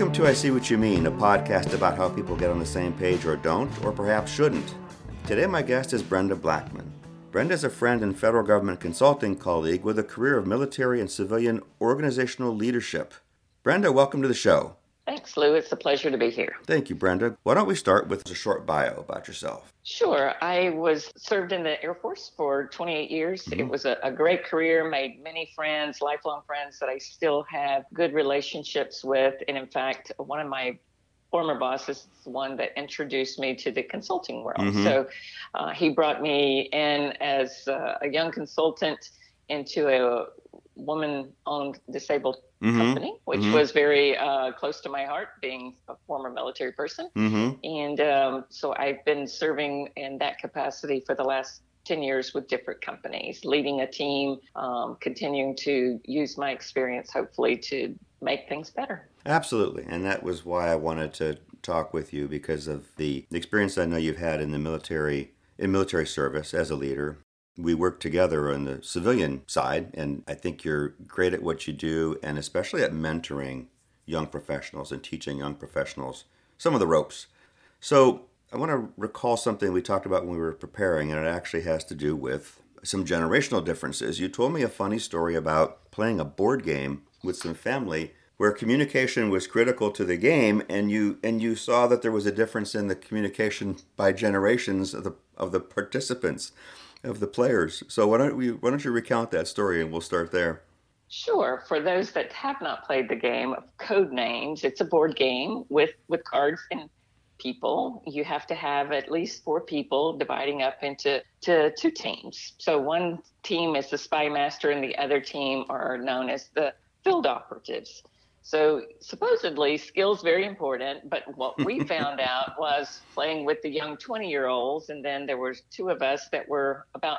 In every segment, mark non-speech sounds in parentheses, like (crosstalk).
Welcome to I See What You Mean, a podcast about how people get on the same page or don't, or perhaps shouldn't. Today, my guest is Brenda Blackman. Brenda is a friend and federal government consulting colleague with a career of military and civilian organizational leadership. Brenda, welcome to the show. Thanks, Lou. It's a pleasure to be here. Thank you, Brenda. Why don't we start with a short bio about yourself? Sure. I was served in the Air Force for 28 years. Mm-hmm. It was a, a, great career, made many friends, lifelong friends that I still have good relationships with. And in fact, one of my former bosses is the one that introduced me to the consulting world. Mm-hmm. So uh, he brought me in as uh, a young consultant into a woman owned disabled mm-hmm. company, which mm-hmm. was very uh, close to my heart, being a former military person. Mm-hmm. And um, so I've been serving in that capacity for the last 10 years with different companies, leading a team, um, continuing to use my experience, hopefully, to make things better. Absolutely. And that was why I wanted to talk with you because of the experience I know you've had in the military in military service as a leader we work together on the civilian side, and I think you're great at what you do, and especially at mentoring young professionals and teaching young professionals some of the ropes. So, I want to recall something we talked about when we were preparing, and it actually has to do with some generational differences. You told me a funny story about playing a board game with some family where communication was critical to the game and you and you saw that there was a difference in the communication by generations of the of the participants of the players. So why don't we why don't you recount that story and we'll start there. Sure. For those that have not played the game of Codenames, it's a board game with with cards and people. You have to have at least four people dividing up into to two teams. So one team is the spy master and the other team are known as the field operatives. So supposedly skills very important, but what we (laughs) found out was playing with the young 20 year olds, and then there was two of us that were about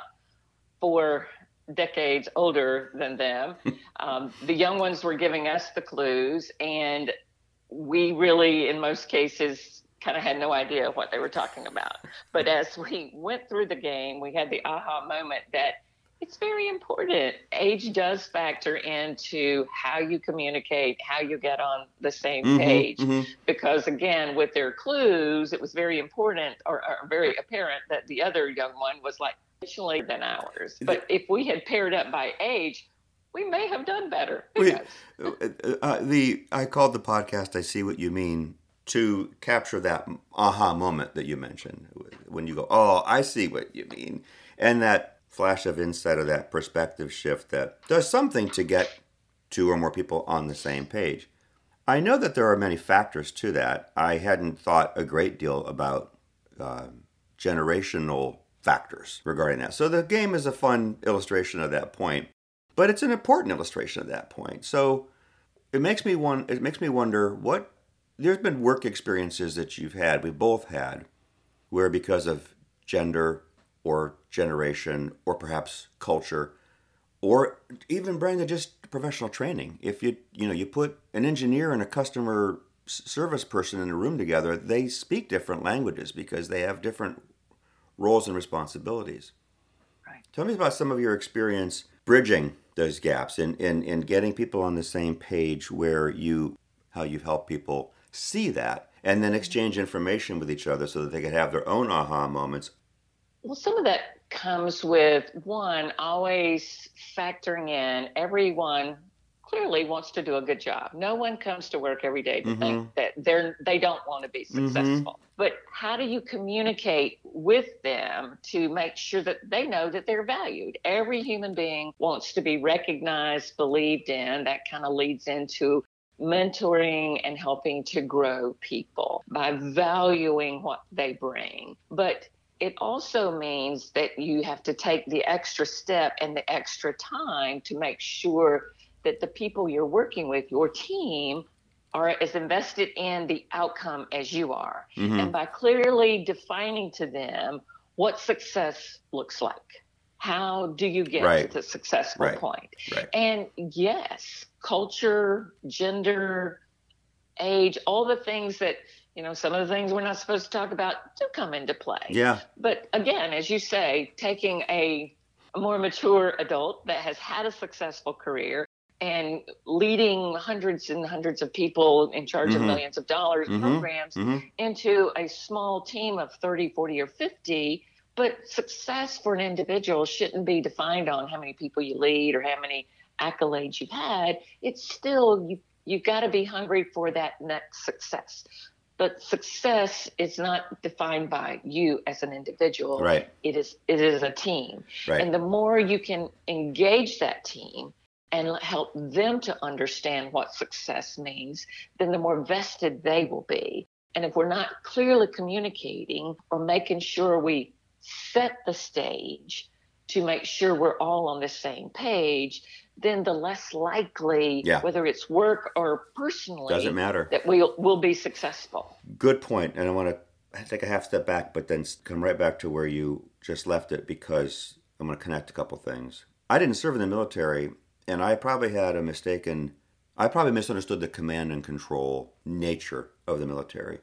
four decades older than them. (laughs) Um, the young ones were giving us the clues, and we really, in most cases, kind of had no idea what they were talking about. But as we went through the game, we had the aha moment that it's very important. Age does factor into how you communicate, how you get on the same mm-hmm, page. Mm-hmm. Because again, with their clues, it was very important or, or, very apparent that the other young one was like additionally than ours. But if we had paired up by age, we may have done better. We, uh, uh, the I called the podcast "I See What You Mean" to capture that aha moment that you mentioned when you go, "Oh, I see what you mean," and that flash of insight or that perspective shift that does something to get two or more people on the same page. I know that there are many factors to that. I hadn't thought a great deal about uh, generational factors regarding that. So the game is a fun illustration of that point, but it's an important illustration of that point. So it makes me one. It makes me wonder what there's been work experiences that you've had. We both had, where because of gender or generation or perhaps culture or even Brenda just professional training. If you you know you put an engineer and a customer service person in a room together, they speak different languages because they have different roles and responsibilities. Right. Tell me about some of your experience bridging those gaps and in, in, in getting people on the same page where you how you've helped people see that and then mm-hmm. exchange information with each other so that they can have their own aha moments well, some of that comes with one, always factoring in everyone clearly wants to do a good job. No one comes to work every day to mm-hmm. think that they're they don't want to be mm-hmm. successful. Mm-hmm. But how do you communicate with them to make sure that they know that they're valued? Every human being wants to be recognized, believed in. That kind of leads into mentoring and helping to grow people by valuing what they bring. But it also means that you have to take the extra step and the extra time to make sure that the people you're working with, your team, are as invested in the outcome as you are. Mm-hmm. And by clearly defining to them what success looks like. How do you get right. to the successful right. point? Right. And yes, culture, gender, age, all the things that you know, some of the things we're not supposed to talk about do come into play. Yeah. But again, as you say, taking a, a more mature adult that has had a successful career and leading hundreds and hundreds of people in charge Mhm. of millions of dollars Mhm. programs hmm into a small team of 30, 40, or 50. But success for an individual shouldn't be defined on how many people you lead or how many accolades you've had. It's still, you, you've got to be hungry for that next success. But success is not defined by you as an individual. Right. It is it is a team. Right. And the more you can engage that team and help them to understand what success means, then the more vested they will be. And if we're not clearly communicating or making sure we set the stage to make sure we're all on the same page, then the less likely, Yeah. whether it's work or personally, Doesn't matter. that we'll, we'll be successful. Good point. And I want to take a half step back, but then come right back to where you just left it because I'm going to connect a couple things. I didn't serve in the military, and I probably had a mistaken, I probably misunderstood the command and control nature of the military.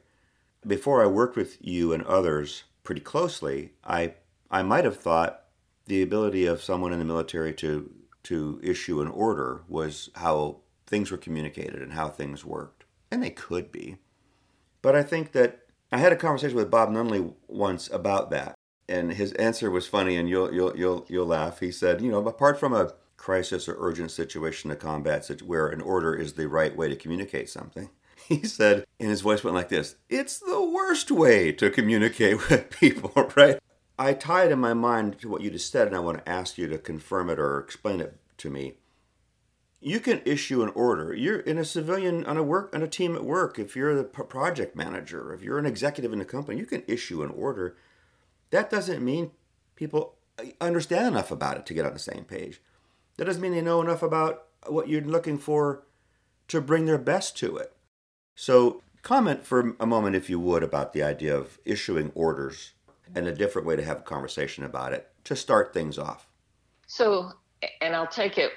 Before I worked with you and others pretty closely, I I might have thought the ability of someone in the military to to issue an order was how things were communicated and how things worked. And they could be. But I think that I had a conversation with Bob Nunley once about that, and his answer was funny, and you'll you'll you'll you'll laugh. He said, you know, apart from a crisis or urgent situation, a combat where an order is the right way to communicate something, (laughs) he said, and his voice went like this: "It's the worst way to communicate (laughs) with people, (laughs) right?" I tie it in my mind to what you just said, and I want to ask you to confirm it or explain it to me you can issue an order. You're in a civilian on a work on a team at work. If you're the project manager, if you're an executive in a company, you can issue an order. That doesn't mean people uh, understand enough about it to get on the same page. That doesn't mean they know enough about what you're looking for to bring their best to it. So, comment for a moment, if you would, about the idea of issuing orders and a different way to have a conversation about it to start things off. So, and I'll take it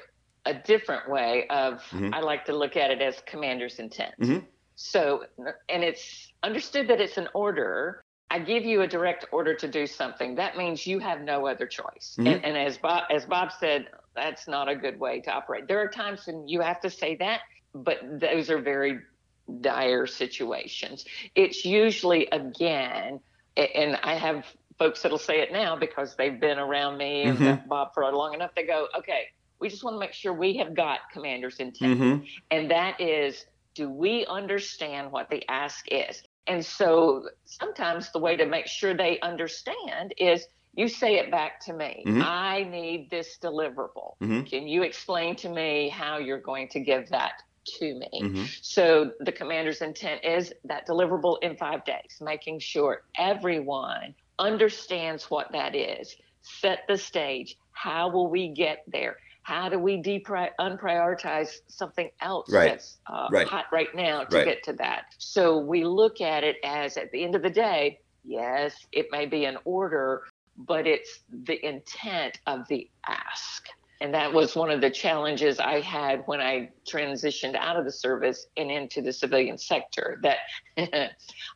a different way of Mhm. I like to look at it as commander's intent. Mhm. So, and it's understood that it's an order. I give you a direct order to do something. That means you have no other choice. Mhm. And, and as Bob, as Bob said, that's not a good way to operate. There are times when you have to say that, but those are very dire situations. It's usually again, and I have folks that'll say it now because they've been around me and Mhm. Bob for long enough. They go, okay, we just want to make sure we have got commander's intent Mm-hmm. and that is do we understand what the ask is and so sometimes the way to make sure they understand is you say it back to me Mhm. i need this deliverable Mhm. can you explain to me how you're going to give that to me Mm-hmm. so the commander's intent is that deliverable in five days making sure everyone understands what that is set the stage how will we get there how do we depri- unprioritize something else Right. that's uh, Right. hot right now to Right. get to that? So we look at it as at the end of the day, yes, it may be an order, but it's the intent of the ask. And that was one of the challenges I had when I transitioned out of the service and into the civilian sector. That (laughs)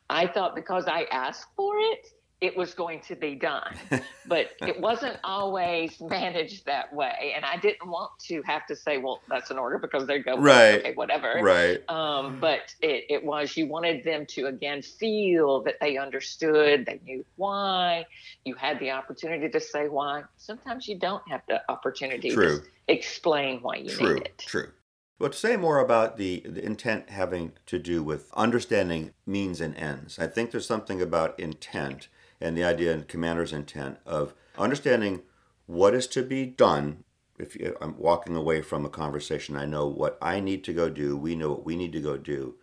I thought because I asked for it, it was going to be done (laughs) but it wasn't always managed that way. And I didn't want to have to say, well, that's an order because they go, Right. okay, whatever. Right. Um, but it, it was, you wanted them to again feel that they understood, they knew why. You had the opportunity to say why. Sometimes you don't have the opportunity True. to explain why you True, need it. true. True. Well, to say more about the, the intent having to do with understanding means and ends, I think there's something about intent and the idea in commander's intent of understanding what is to be done. If I'm walking away from a conversation, I know what I need to go do. We know what we need to go do.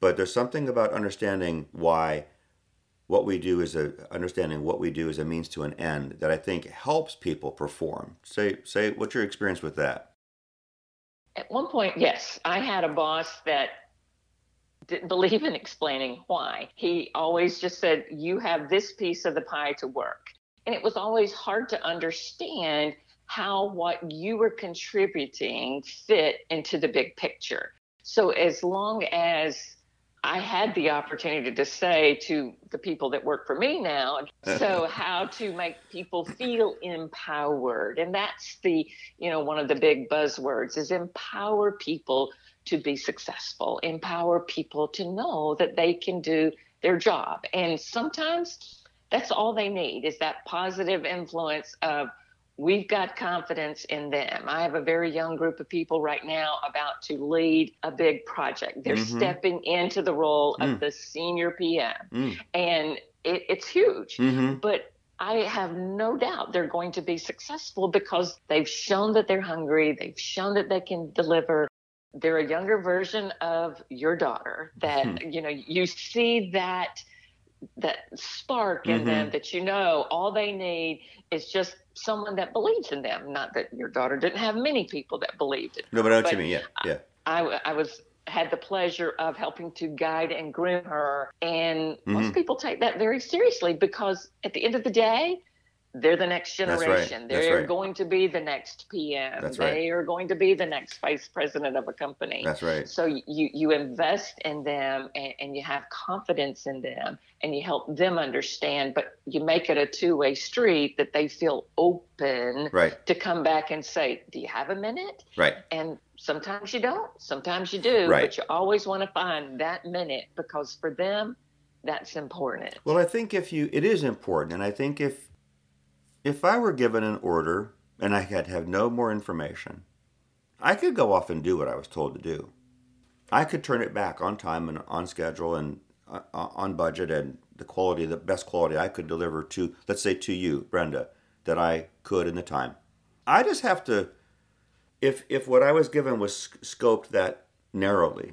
But there's something about understanding why what we do is a understanding what we do is a means to an end that I think helps people perform. Say say what's your experience with that? At one point, yes, I had a boss that didn't believe in explaining why. He always just said, You have this piece of the pie to work. And it was always hard to understand how what you were contributing fit into the big picture. So as long as I had the opportunity to say to the people that work for me now, so how to make people feel empowered. And that's the, you know, one of the big buzzwords is empower people to be successful, empower people to know that they can do their job. And sometimes that's all they need is that positive influence of we've got confidence in them. I have a very young group of people right now about to lead a big project. They're mm-hmm. stepping into the role of mm. the senior PM, mm. and it, it's huge. Mm-hmm. But I have no doubt they're going to be successful because they've shown that they're hungry, they've shown that they can deliver. They're a younger version of your daughter that, mm-hmm. you know, you see that that spark in mm-hmm. them that you know all they need is just someone that believes in them. Not that your daughter didn't have many people that believed it. No, but I know what you mean. Yeah, yeah. I, I was had the pleasure of helping to guide and groom her, and mm-hmm. most people take that very seriously because at the end of the day, they're the next generation. Right. They're right. going to be the next PM. That's they right. are going to be the next vice president of a company. That's right. So you you invest in them and, and you have confidence in them and you help them understand, but you make it a two way street that they feel open right. to come back and say, Do you have a minute? Right. And sometimes you don't, sometimes you do, right. but you always want to find that minute because for them that's important. Well, I think if you, it is important. And I think if, if I were given an order and I had have no more information, I could go off and do what I was told to do. I could turn it back on time and on schedule and uh, uh, on budget and the quality, the best quality I could deliver to, let's say to you, Brenda, that I could in the time. I just have to, if if what I was given was scoped that narrowly,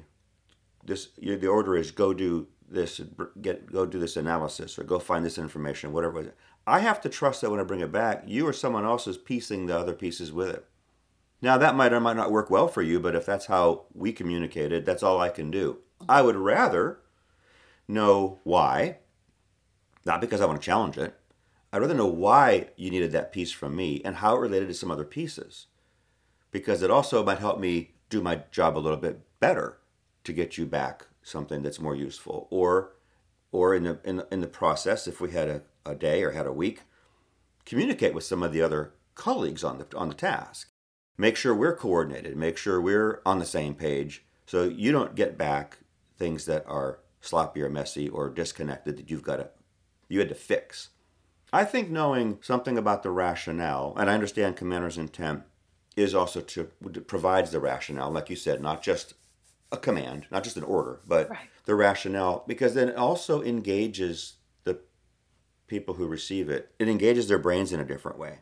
this the order is go do this, get go do this analysis or go find this information, whatever. I have to trust that when I bring it back, you or someone else is piecing the other pieces with it. Now, that might or might not work well for you, but if that's how we communicated, that's all I can do. I would rather know why, not because I want to challenge it. I'd rather know why you needed that piece from me and how it related to some other pieces, because it also might help me do my job a little bit better to get you back something that's more useful, or or in the in, in the process, if we had a a day or had a week, communicate with some of the other colleagues on the on the task. Make sure we're coordinated, make sure we're on the same page so you don't get back things that are sloppy or messy or disconnected that you've got to you had to fix. I think knowing something about the rationale, and I understand commander's intent is also to provides the rationale, like you said, not just a command, not just an order, but right. the rationale, because then it also engages people who receive it, it engages their brains in a different way.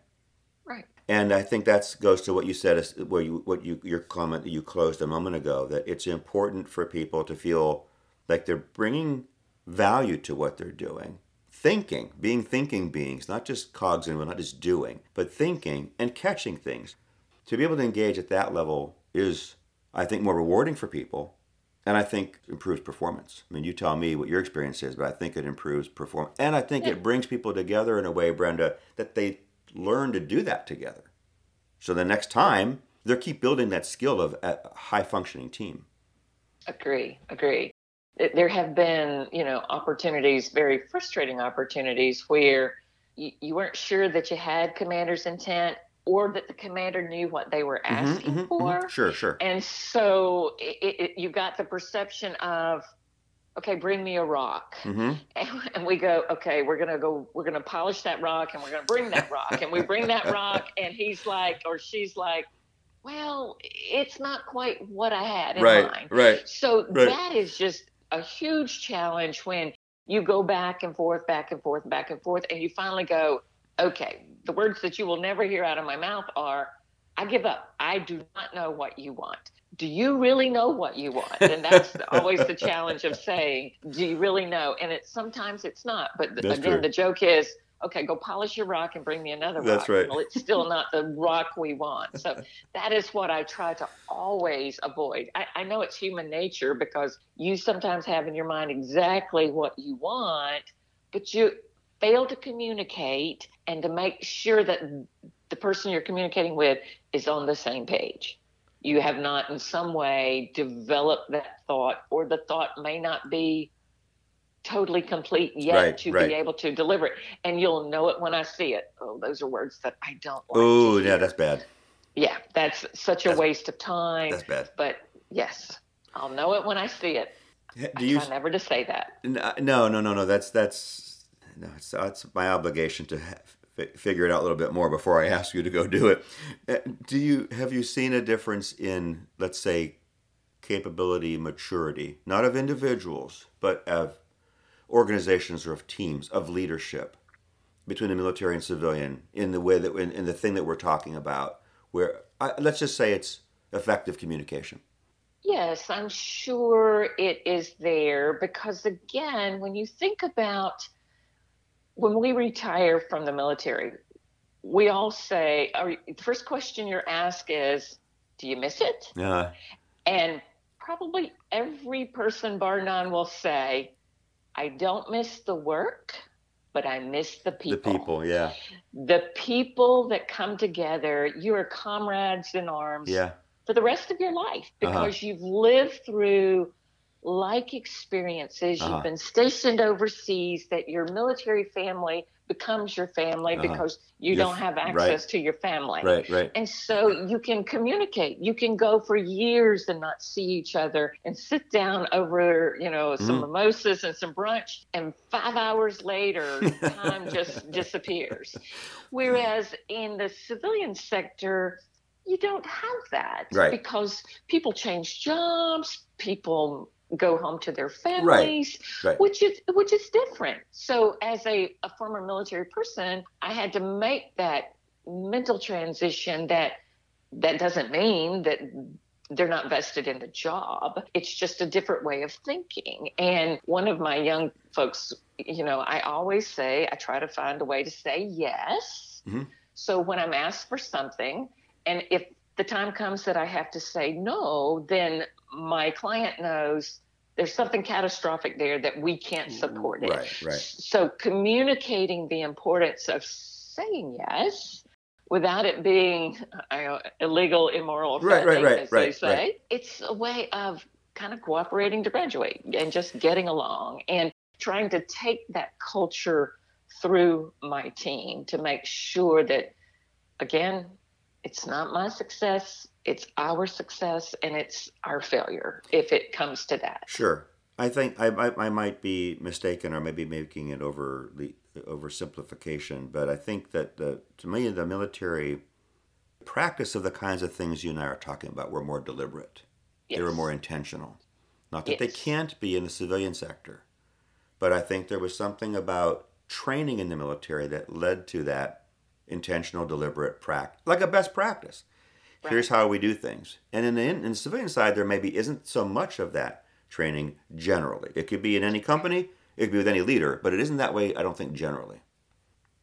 Right. And I think that goes to what you said, where you what you your comment that you closed a moment ago, that it's important for people to feel like they're bringing value to what they're doing, thinking, being thinking beings, not just cogs and not just doing, but thinking and catching things. To be able to engage at that level is, I think, more rewarding for people and I think improves performance. I mean, you tell me what your experience is, but I think it improves performance, and I think yeah. it brings people together in a way, Brenda, that they learn to do that together. So the next time they keep building that skill of a high functioning team. Agree, agree. There have been, you know, opportunities, very frustrating opportunities where you, you weren't sure that you had commander's intent or that the commander knew what they were mm-hmm, asking mm-hmm, for. Mm-hmm. Sure, sure. And so it, it, you got the perception of, okay, bring me a rock. Mm-hmm. And, (laughs) and, we go, okay, we're going to go, we're going to polish that rock and we're going to bring that rock. and we bring that (laughs) rock, and he's like, or she's like, well, it's not quite what I had in right, mind. Right. So right. that is just a huge challenge when you go back and forth, back and forth, back and forth, and you finally go, okay, the words that you will never hear out of my mouth are, I give up. I do not know what you want. Do you really know what you want? (laughs) And that's always the challenge of saying, do you really know? And it's sometimes it's not. But that's again, true. the joke is, okay, go polish your rock and bring me another That's rock. right. Well, it's still (laughs) not the rock we want. So that is what I try to always avoid. I, I know it's human nature because you sometimes have in your mind exactly what you want, but you fail to communicate and to make sure that the person you're communicating with is on the same page. you have not in some way developed that thought, or the thought may not be totally complete yet Right, to right. be able to deliver it. And you'll know it when I see it. Oh, those are words that I don't like. Oh, yeah, that's bad. yeah, that's such a waste of time. That's bad. But yes, I'll know it when I see it. Do you? try never to say that. uh, No, no, no, no. That's that's no. It's, that's my obligation to ha- fi- figure it out a little bit more before I ask you to go do it. Uh, Do you have you seen a difference in, let's say, capability, maturity, not of individuals, but of organizations or of teams, of leadership between the military and civilian in the way that in, in the thing that we're talking about, where I, let's just say it's effective communication. Yes, I'm sure it is there because, again, when you think about when we retire from the military, we all say, are, the first question you're asked is, Do you miss it? Uh, And probably every person, bar none, will say, I don't miss the work, but I miss the people. The people, yeah, The people that come together, you are comrades in arms yeah, for the rest of your life Uh-huh. because you've lived through like experiences. Uh-huh. You've been stationed overseas, that your military family becomes your family Uh-huh. because you Your don't have right. access to your family. right, right. And so you can communicate. You can go for years and not see each other and sit down over, you know, some Mhm. mimosas and some brunch. And five hours later, time just (laughs) disappears. Whereas in the civilian sector, you don't have that Right. because people change jobs, people go home to their families, right. which is which is different. So as a, a former military person, I had to make that mental transition that that doesn't mean that they're not vested in the job. It's just a different way of thinking. And one of my young folks, you know, I always say I try to find a way to say yes. Mhm. So when I'm asked for something, and if the time comes that I have to say no, then my client knows there's something catastrophic there that we can't support it. Right, right. So communicating the importance of saying yes without it being uh, illegal, immoral, or Right, right, threatening, right, they say. right. It's a way of kind of cooperating to graduate and just getting along and trying to take that culture through my team to make sure that again it's not my success it's our success and it's our failure if it comes to that Sure. I think I, I, I might be mistaken or maybe making it over the oversimplification, but I think that the, to me the military practice of the kinds of things you and I are talking about were more deliberate. They were more intentional. Not that they can't be in the civilian sector, but I think there was something about training in the military that led to that intentional, deliberate practice, like a best practice. Here's how we do things. And in the, in the civilian side, there maybe isn't so much of that training generally. It could be in any company, it could be with any leader, but it isn't that way, I don't think, generally.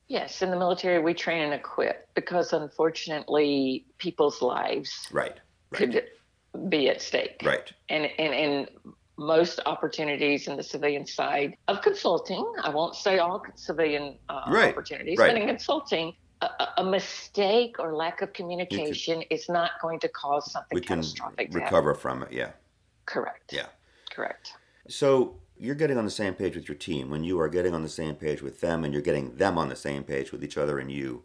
yes in the military we train and equip because unfortunately people's lives Right. Right. could be at stake Right. and and and most opportunities in the civilian side of consulting i won't say all civilian uh, Right, opportunities right. but in consulting a, a- mistake or lack of communication is not going to cause something We can catastrophic to happen. recover from it. Yeah. correct Yeah. correct So you're getting on the same page with your team. When you are getting on the same page with them and you're getting them on the same page with each other and you,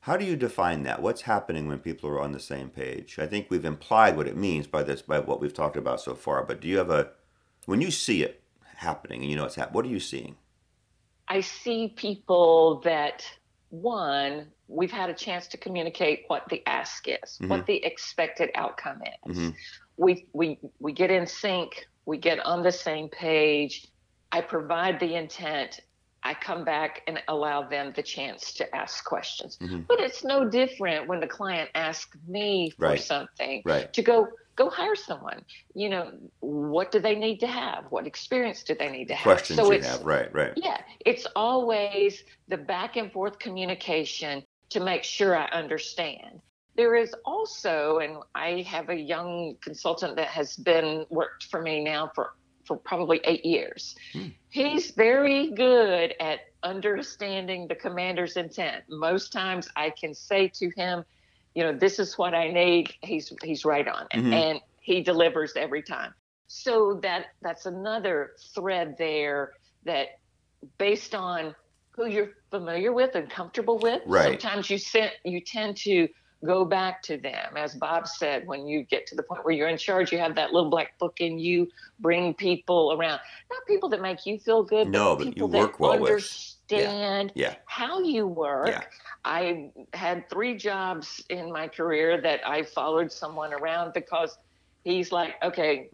how do you define that? What's happening when people are on the same page? I think we've implied what it means by this, by what we've talked about so far. But do you have a, when you see it happening and you know it's happening, what are you seeing? I see people that one, we've had a chance to communicate what the ask is, Mhm. what the expected outcome is. Mhm. We we we get in sync, we get on the same page. I provide the intent. I come back and allow them the chance to ask questions. Mhm. But it's no different when the client asks me for Right. something Right. to go go hire someone. You know, what do they need to have? What experience do they need to have? Questions so you it's have. Right. Right. yeah, it's always the back and forth communication to make sure I understand. There is also, and I have a young consultant that has been worked for me now for, for probably eight years. Hmm. He's very good at understanding the commander's intent. Most times I can say to him, you know, this is what I need. He's he's right on it, Mhm. and he delivers every time. So that that's another thread there that, based on who you're familiar with and comfortable with, Right. sometimes you sent you tend to go back to them. As Bob said, when you get to the point where you're in charge, you have that little black book and you bring people around. Not people that make you feel good, No, but but you people work that well with. understand Yeah. how you work. Yeah. I had three jobs in my career that I followed someone around because he's like, okay,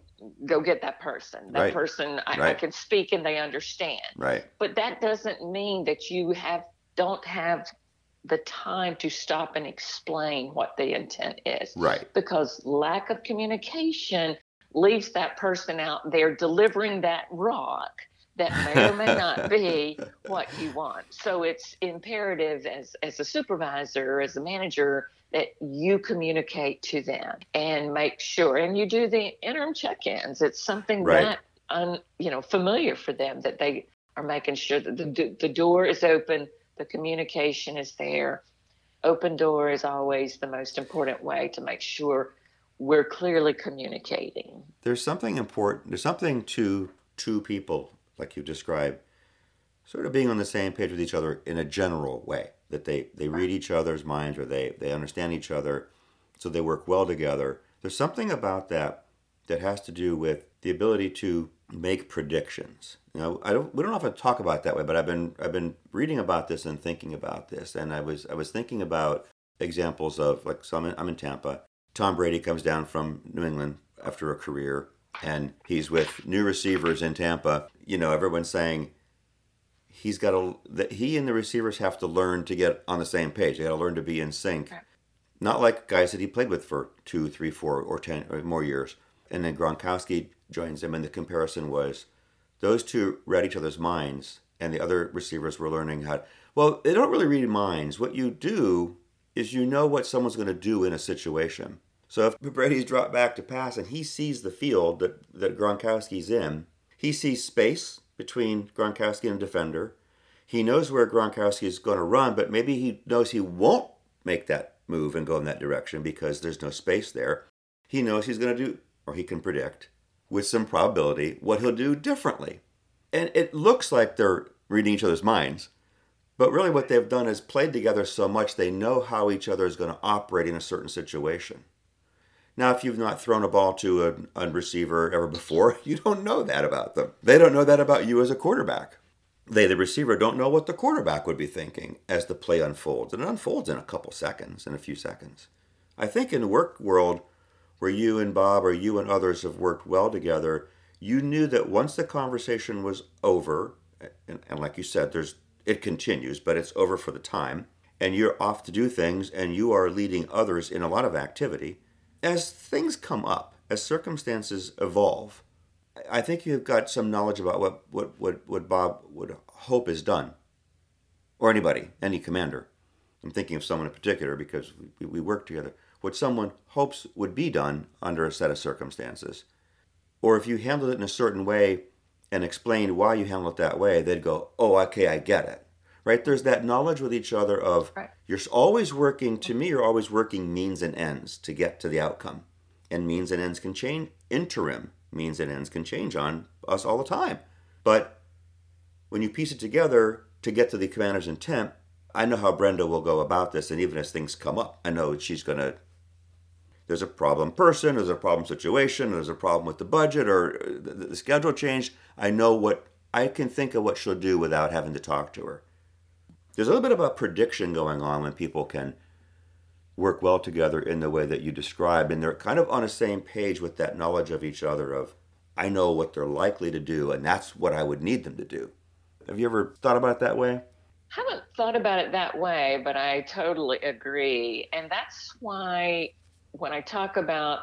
go get that person. That Right. person I, I can speak and they understand. Right. But that doesn't mean that you have don't have the time to stop and explain what the intent is Right. because lack of communication leaves that person out there delivering that rock that may or may not be what you want. So it's imperative as as a supervisor, as a manager, that you communicate to them and make sure and you do the interim check-ins. It's something Right. that un, you know familiar for them that they are making sure that the, the door is open, the communication is there. Open door is always the most important way to make sure we're clearly communicating. There's something important. There's something to two people, like you described, sort of being on the same page with each other in a general way. That they, they read each other's minds or they, they understand each other, so they work well together. There's something about that that has to do with the ability to make predictions. You know, I don't, we don't often talk about that way, but I've been I've been reading about this and thinking about this, and I was I was thinking about examples of like so I'm in, I'm in Tampa. Tom Brady comes down from New England after a career, and he's with new receivers in Tampa. You know, everyone's saying he's got to that he and the receivers have to learn to get on the same page. They got to learn to be in sync. Right. Not like guys that he played with for two, three, four, or ten or more years. And then Gronkowski joins him, and the comparison was those two read each other's minds, and the other receivers were learning how. Well, they don't really read minds. What you do is you know what someone's going to do in a situation. So if Brady's dropped back to pass and he sees the field that, that Gronkowski's in, he sees space between Gronkowski and a defender. He knows where Gronkowski is going to run, but maybe he knows he won't make that move and go in that direction because there's no space there. He knows he's going to do, or he can predict with some probability what he'll do differently. And it looks like they're reading each other's minds, but really what they've done is played together so much they know how each other is going to operate in a certain situation. Now, if you've not thrown a ball to a, receiver ever before, (laughs) you don't know that about them. They don't know that about you as a quarterback. They, the receiver, don't know what the quarterback would be thinking as the play unfolds. And it unfolds in a couple seconds, in a few seconds. I think in the work world, where you and Bob or you and others have worked well together, you knew that once the conversation was over, and, and like you said, there's it continues, but it's over for the time, and you're off to do things, and you are leading others in a lot of activity. As things come up, as circumstances evolve, I think you've got some knowledge about what, what, what, what Bob would hope is done, or anybody, any commander. I'm thinking of someone in particular because we, we work together. What someone hopes would be done under a set of circumstances. Or if you handled it in a certain way and explained why you handled it that way, they'd go, oh, okay, I get it. Right? There's that knowledge with each other of Right. you're always working, to me, you're always working means and ends to get to the outcome. And means and ends can change, interim means and ends can change on us all the time. But when you piece it together to get to the commander's intent, I know how Brenda will go about this. And even as things come up, I know she's going to there's a problem person, there's a problem situation, there's a problem with the budget or uh, the, the schedule changed. I know what I can think of what she'll do without having to talk to her. There's a little bit of a prediction going on when people can work well together in the way that you described, and they're kind of on the same page with that knowledge of each other. Of I know what they're likely to do, and that's what I would need them to do. Have you ever thought about it that way? haven't thought about it that way, but I totally agree. And that's why when I talk about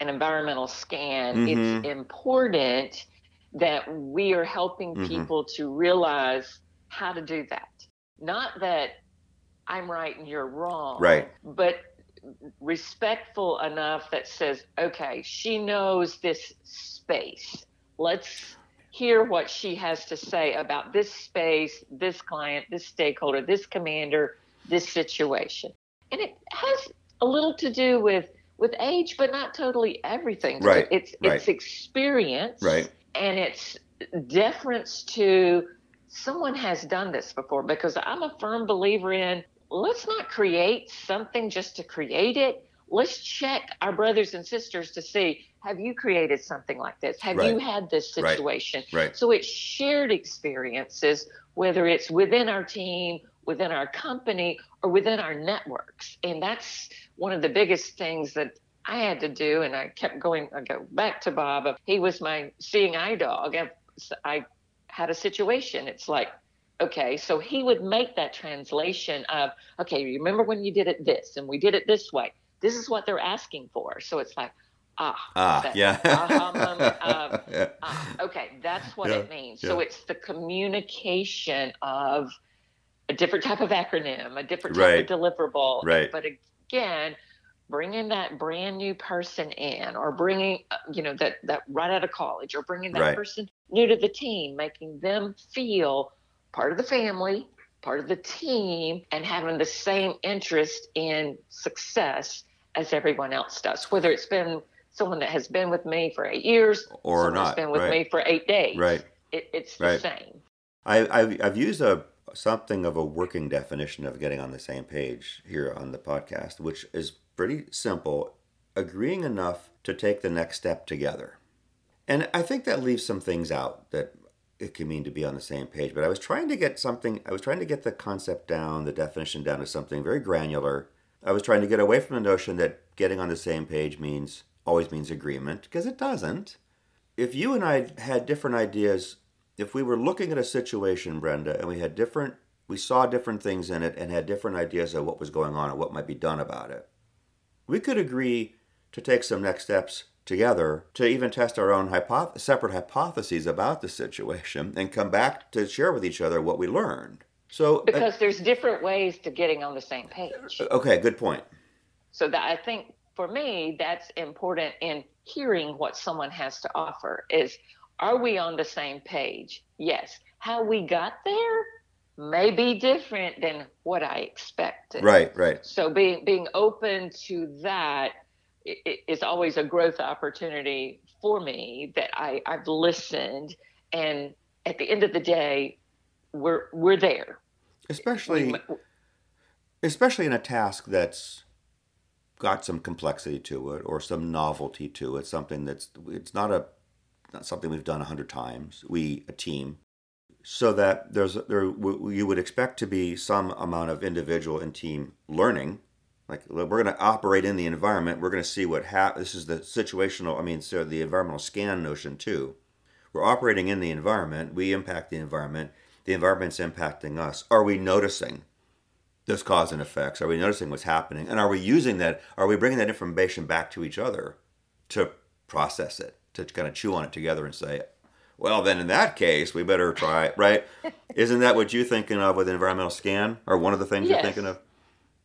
an environmental scan, Mhm. it's important that we are helping Mhm. people to realize how to do that. Not that I'm right and you're wrong, Right. but respectful enough that says, okay, she knows this space. Let's hear what she has to say about this space, this client, this stakeholder, this commander, this situation. And it has a little to do with with age, but not totally everything. Right. It's right. it's experience. Right. And it's deference to someone has done this before because I'm a firm believer in let's not create something just to create it. Let's check our brothers and sisters to see have you created something like this? Have Right. you had this situation? Right. So it's shared experiences, whether it's within our team, within our company, or within our networks. And that's one of the biggest things that I had to do. And I kept going, I go back to Bob. He was my seeing eye dog. I, I had a situation. It's like, okay, so he would make that translation of, okay, remember when you did it this and we did it this way. This is what they're asking for. So it's like, ah, Ah, yeah. aha moment of, (laughs) Yeah. Ah, okay, that's what Yeah, it means. So it's the communication of a different type of acronym, a different Right. type of deliverable. Right. But again, bringing that brand new person in, or bringing, uh, you know, that that right out of college, or bringing that Right. person new to the team, making them feel part of the family, part of the team, and having the same interest in success as everyone else does. Whether it's been someone that has been with me for eight years Or not, been with right. me for eight days. Right. It, it's Right. the same. I, I've, I've used a something of a working definition of getting on the same page here on the podcast, which is pretty simple: agreeing enough to take the next step together. And I think that leaves some things out that it can mean to be on the same page. But I was trying to get something. I was trying to get the concept down, the definition down to something very granular. I was trying to get away from the notion that getting on the same page means always means agreement because it doesn't if you and I had different ideas, if we were looking at a situation, Brenda, and we had different, we saw different things in it and had different ideas of what was going on and what might be done about it, we could agree to take some next steps together to even test our own separate hypotheses about the situation and come back to share with each other what we learned. So, uh, Because there's different ways to getting on the same page. okay, good point. So that I think for me, that's important in hearing what someone has to offer is are we on the same page? Yes. How we got there may be different than what I expected. Right, right. So being being open to that is always a growth opportunity for me that I, I've listened and at the end of the day we're we're there. Especially, especially in a task that's got some complexity to it or some novelty to it, something that's it's not a not something we've done a hundred times. We a team, so that there's there you would expect to be some amount of individual and team learning. Like we're going to operate in the environment. We're going to see what hap- This is the situational. I mean, so the environmental scan notion too. We're operating in the environment. We impact the environment. The environment's impacting us. Are we noticing? those cause and effects? Are we noticing what's happening? And are we using that? Are we bringing that information back to each other to process it, to kind of chew on it together and say, well, then in that case, we better try, it, right? (laughs) Isn't that what you're thinking of with environmental scan or one of the things Yes. you're thinking of?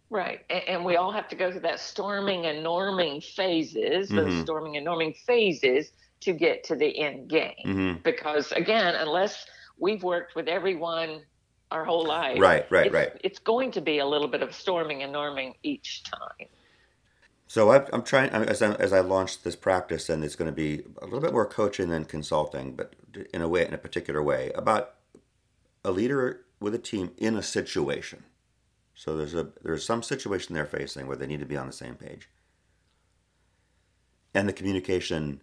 Right. And, we all have to go through that storming and norming phases, those Mhm. storming and norming phases to get to the end game. hmm Because again, unless we've worked with everyone our whole life, Right, right, it's, right. it's going to be a little bit of storming and norming each time. So I, I'm trying as I, as I launch this practice, and it's going to be a little bit more coaching than consulting, but in a way, in a particular way, about a leader with a team in a situation. So there's a there's some situation they're facing where they need to be on the same page, and the communication,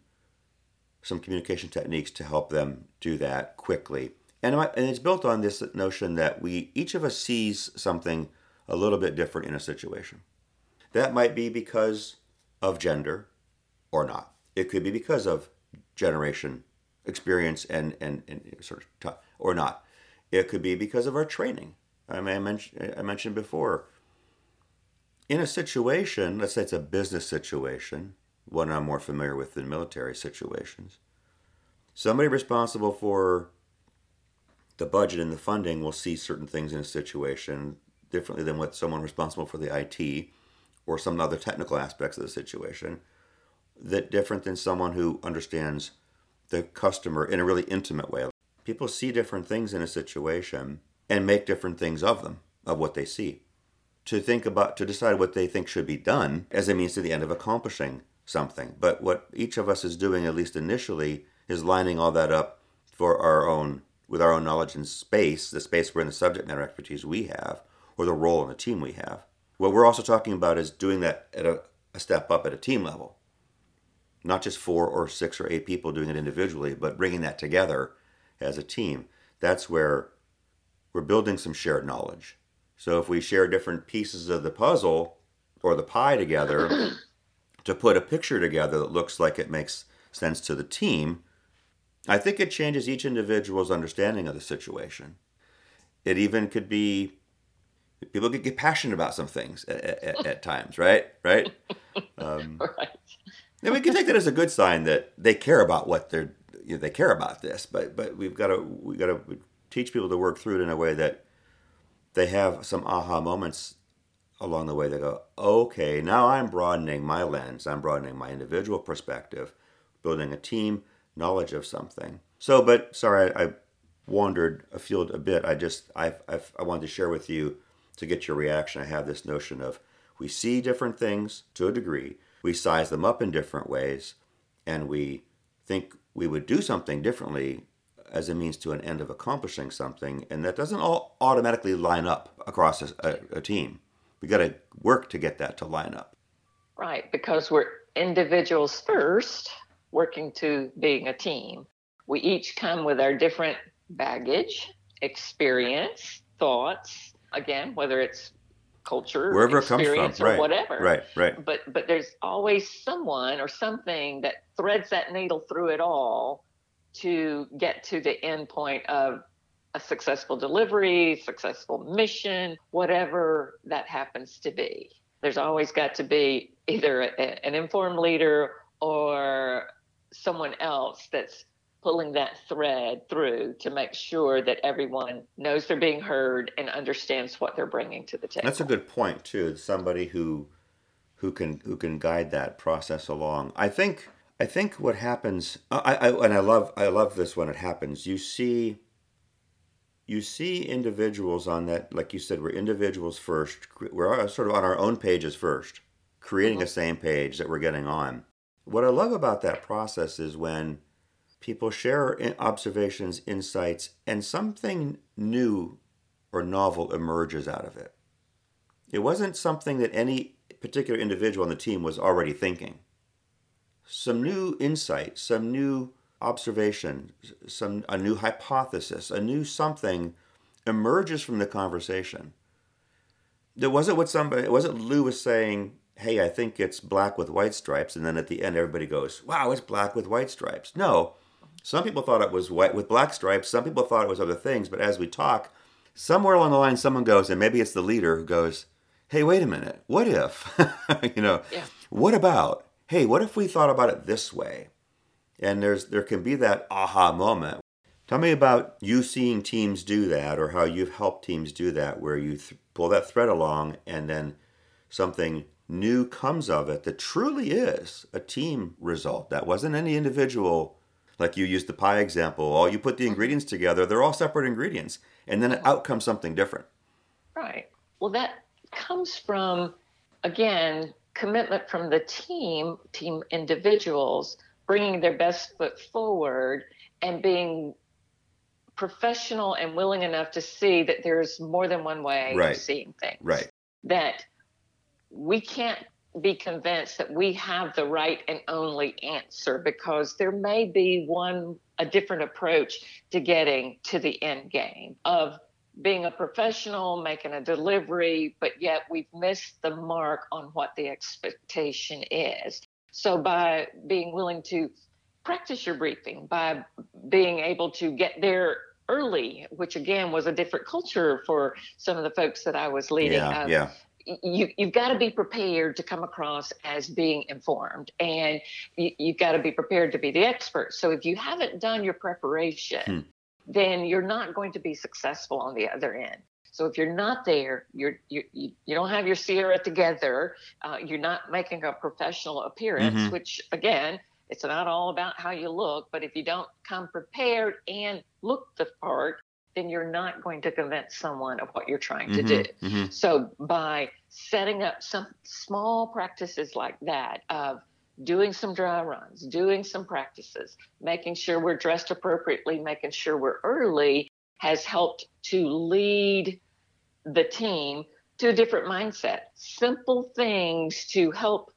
some communication techniques to help them do that quickly. And, and it's built on this notion that we each of us sees something a little bit different in a situation. That might be because of gender or not. It could be because of generation, experience, and, and, and sort of, ti- or not. It could be because of our training. I mean, I mentioned, I mentioned before, in a situation, let's say it's a business situation, one I'm more familiar with than military situations, somebody responsible for the budget and the funding will see certain things in a situation differently than what someone responsible for the IT or some other technical aspects of the situation that different than someone who understands the customer in a really intimate way. People see different things in a situation and make different things of them, of what they see. to think about to decide what they think should be done as a means to the end of accomplishing something. But what each of us is doing, at least initially, is lining all that up for our own with our own knowledge and space, the space we're in the subject matter expertise we have, or the role in the team we have. What we're also talking about is doing that at a, a step up at a team level. Not just four or six or eight people doing it individually, but bringing that together as a team. That's where we're building some shared knowledge. So if we share different pieces of the puzzle or the pie together to put a picture together that looks like it makes sense to the team, I think it changes each individual's understanding of the situation. It even could be people could get passionate about some things at, at, at times, right? Right. Um, (laughs) right. And we can take that as a good sign that they care about what they're you know, they care about this, but but we've got to we've got to teach people to work through it in a way that they have some aha moments along the way. They go, okay, now I'm broadening my lens. I'm broadening my individual perspective, building a team, knowledge of something. So, but sorry, I, I wandered afield a bit. I just I I wanted to share with you to get your reaction. I have this notion of we see different things to a degree, we size them up in different ways, and we think we would do something differently as a means to an end of accomplishing something, and that doesn't all automatically line up across a, a, a team. We got to work to get that to line up. Right, because we're individuals first, working to being a team. We each come with our different baggage, experience, thoughts. Again, whether it's culture, wherever it comes from, or right, whatever. Right, right. But but there's always someone or something that threads that needle through it all to get to the end point of a successful delivery, successful mission, whatever that happens to be. There's always got to be either a, an informed leader or someone else that's pulling that thread through to make sure that everyone knows they're being heard and understands what they're bringing to the table. That's a good point too. Somebody who who can who can guide that process along. I think I think what happens I, I and I love I love this when it happens. You see you see individuals on that like you said we're individuals first. We're sort of on our own pages first, creating mm-hmm. a same page that we're getting on. What I love about that process is when people share observations, insights, and something new or novel emerges out of it. It wasn't something that any particular individual on the team was already thinking. Some new insight, some new observation, some a new hypothesis, a new something emerges from the conversation. It wasn't what somebody it wasn't Lou was saying, hey, I think it's black with white stripes, and then at the end everybody goes, Wow, it's black with white stripes. No, some people thought it was white with black stripes. Some people thought it was other things. But as we talk, somewhere along the line, someone goes, and maybe it's the leader who goes, "Hey, wait a minute. What if? (laughs) you know, yeah. what about? Hey, what if we thought about it this way?" And there's there can be that aha moment. Tell me about you seeing teams do that, or how you've helped teams do that, where you th- pull that thread along, and then something new comes of it that truly is a team result. That wasn't any individual like you used the pie example, all you put the ingredients together, they're all separate ingredients, and then it out comes something different. Right. Well, that comes from, again, commitment from the team, team individuals, bringing their best foot forward and being professional and willing enough to see that there's more than one way right. of seeing things. Right. That we can't be convinced that we have the right and only answer because there may be one a different approach to getting to the end game of being a professional making a delivery but yet we've missed the mark on what the expectation is. So by being willing to practice your briefing by being able to get there early which again was a different culture for some of the folks that i was leading yeah, yeah you, you've got to be prepared to come across as being informed and you, have got to be prepared to be the expert. So if you haven't done your preparation, hmm. then you're not going to be successful on the other end. So if you're not there, you're you you, you don't have your Sierra together. Uh, you're not making a professional appearance, mm-hmm. which again, it's not all about how you look. But if you don't come prepared and look the part, then you're not going to convince someone of what you're trying to Mhm, do. mhm. So by setting up some small practices like that of doing some dry runs, doing some practices, making sure we're dressed appropriately, making sure we're early has helped to lead the team to a different mindset. Simple things to help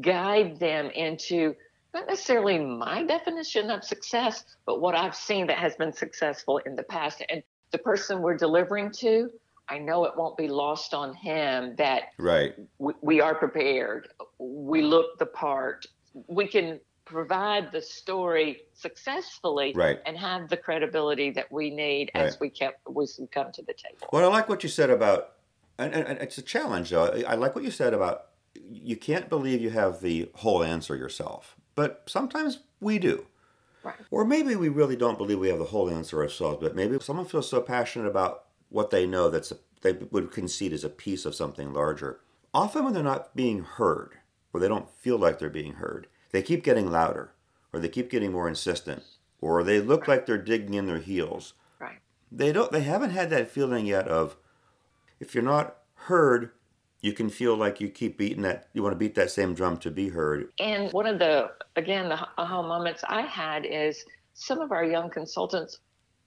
guide them into not necessarily my definition of success, but what I've seen that has been successful in the past. And the person we're delivering to, I know it won't be lost on him that Right. we, we are prepared. We look the part. We can provide the story successfully Right. and have the credibility that we need as we kept we come to the table. Well, I like what you said about, and, and, and it's a challenge though. I like what you said about you can't believe you have the whole answer yourself, but sometimes we do. Right. Or maybe we really don't believe we have the whole answer ourselves, but maybe someone feels so passionate about what they know that they would concede as a piece of something larger. Often when they're not being heard, or they don't feel like they're being heard, they keep getting louder, or they keep getting more insistent, or they look like they're digging in their heels. Right. They don't. They haven't had that feeling yet of if you're not heard, you can feel like you keep beating that. You want to beat that same drum to be heard. And one of the, again, the aha moments I had is some of our young consultants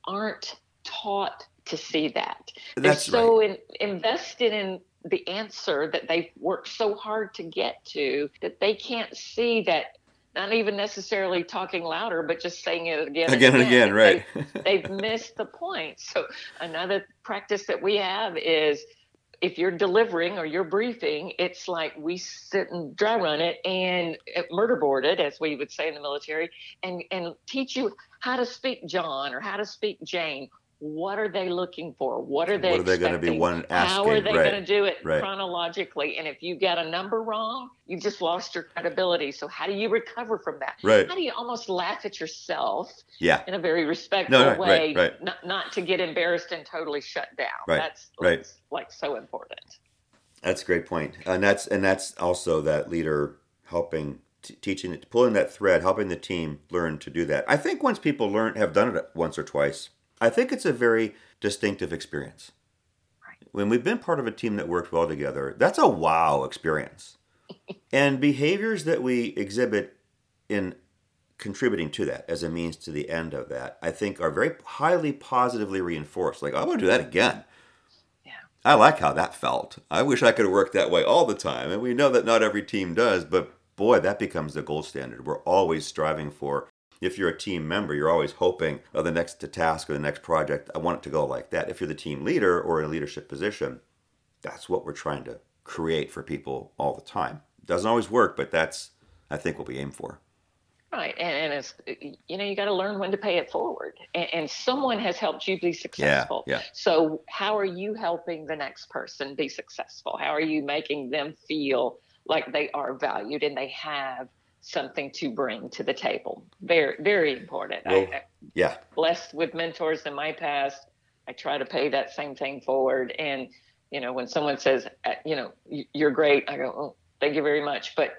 aren't taught to see that. That's They're so in, invested in the answer that they've worked so hard to get to that they can't see that. Not even necessarily talking louder, but just saying it again, Again and again, right. they- they've missed the point. So another practice that we have is if you're delivering or you're briefing, it's like we sit and dry run it and uh, murder board it, as we would say in the military, and and teach you how to speak John or how to speak Jane. What are they looking for? What are they? What are they going to be one one How are they Right. going to do it right. chronologically? And if you get a number wrong, you just lost your credibility. So how do you recover from that? Right. How do you almost laugh at yourself Yeah. in a very respectful No, right, way, right. Not, not to get embarrassed and totally shut down. Right, That's right. like so important. That's a great point, and that's and that's also that leader helping, t- teaching, pulling that thread, helping the team learn to do that. I think once people learn, have done it once or twice, I think it's a very distinctive experience. Right. When we've been part of a team that worked well together, that's a wow experience, (laughs) and behaviors that we exhibit in contributing to that as a means to the end of that, I think are very highly positively reinforced. Like, I want to do that again. Yeah. I like how that felt. I wish I could work that way all the time. And we know that not every team does, but boy, that becomes the gold standard. We're always striving for, if you're a team member, you're always hoping of the next task or the next project, I want it to go like that. If you're the team leader or in a leadership position, that's what we're trying to create for people all the time. Doesn't always work, but that's, I think, what we aim for. Right, and, and it's you know you got to learn when to pay it forward, and, and someone has helped you be successful. Yeah, yeah. So how are you helping the next person be successful? How are you making them feel like they are valued and they have something to bring to the table? Very very important. Well, I, Yeah. blessed with mentors in my past. I try to pay that same thing forward. And, you know, when someone says, uh, you know, you're great, I go, oh, thank you very much. But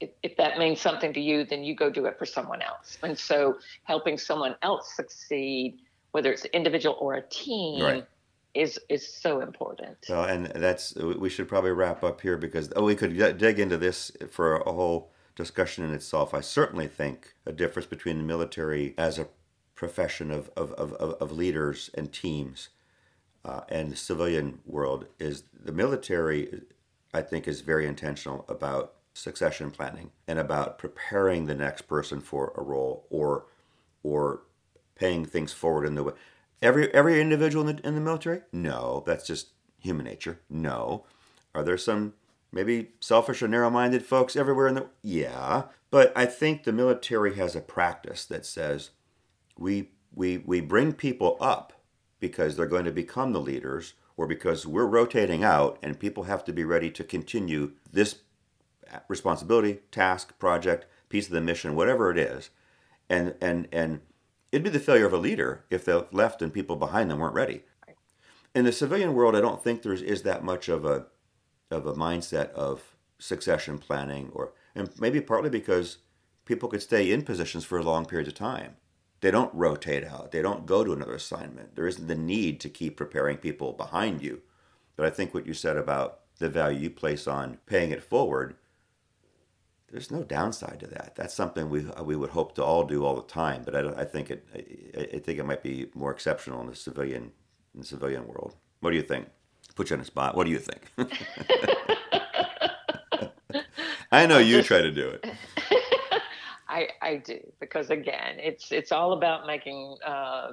if, if that means something to you, then you go do it for someone else. And so helping someone else succeed, whether it's an individual or a team, Right. is is so important. So, and that's we should probably wrap up here because oh, we could dig into this for a whole discussion in itself. I certainly think a difference between the military as a profession of of, of, of leaders and teams uh, and the civilian world is the military. I think is very intentional about succession planning and about preparing the next person for a role or or paying things forward in the way. Every every individual in the, in the military? No, that's just human nature. No. Are there some maybe selfish or narrow-minded folks everywhere in the Yeah, but I think the military has a practice that says we we we bring people up because they're going to become the leaders or because we're rotating out and people have to be ready to continue this responsibility, task, project, piece of the mission, whatever it is. And and and it'd be the failure of a leader if they left and people behind them weren't ready. In the civilian world, I don't think there is that much of a of a mindset of succession planning or and maybe partly because people could stay in positions for long periods of time. They don't rotate out. They don't go to another assignment. There isn't the need to keep preparing people behind you. But I think what you said about the value you place on paying it forward, there's no downside to that. That's something we we would hope to all do all the time. But I, I think it I, I think it might be more exceptional in the civilian in the civilian world. What do you think? Put you on the spot. What do you think? (laughs) I know you try to do it. (laughs) I, I do because again, it's it's all about making uh,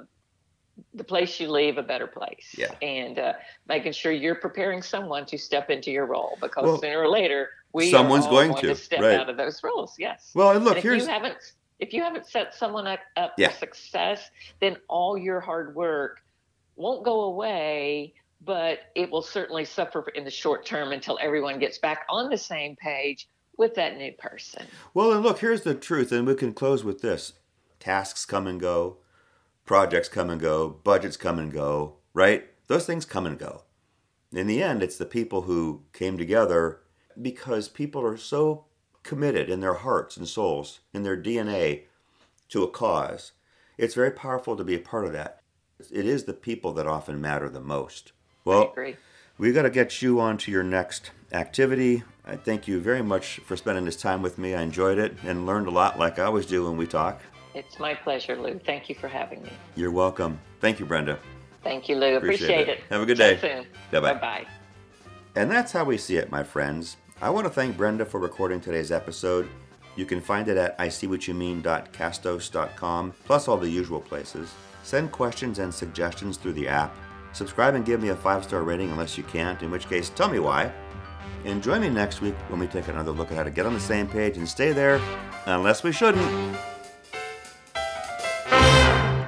the place you leave a better place, Yeah. and uh, making sure you're preparing someone to step into your role because Well, sooner or later we someone's going going to, to, step right. out of those roles. Yes. Well, and look, and if here's you haven't if you haven't set someone up, up Yeah. for success, then all your hard work won't go away, but it will certainly suffer in the short term until everyone gets back on the same page with that new person. Well, and look, here's the truth, and we can close with this. Tasks come and go, projects come and go, budgets come and go, right? Those things come and go. In the end, it's the people who came together because people are so committed in their hearts and souls, in their DNA, to a cause. It's very powerful to be a part of that. It is the people that often matter the most. Well, we got to get you on to your next activity. I thank you very much for spending this time with me. I enjoyed it and learned a lot, like I always do when we talk. It's my pleasure, Lou. Thank you for having me. You're welcome. Thank you, Brenda. Thank you, Lou. Appreciate Appreciate, it. it. Have a good day. Soon. Bye-bye. Bye-bye. And that's how we see it, my friends. I want to thank Brenda for recording today's episode. You can find it at iseewhatyoumean.castos.com, plus all the usual places. Send questions and suggestions through the app. Subscribe and give me a five star rating unless you can't, in which case, tell me why. And join me next week when we take another look at how to get on the same page and stay there, unless we shouldn't.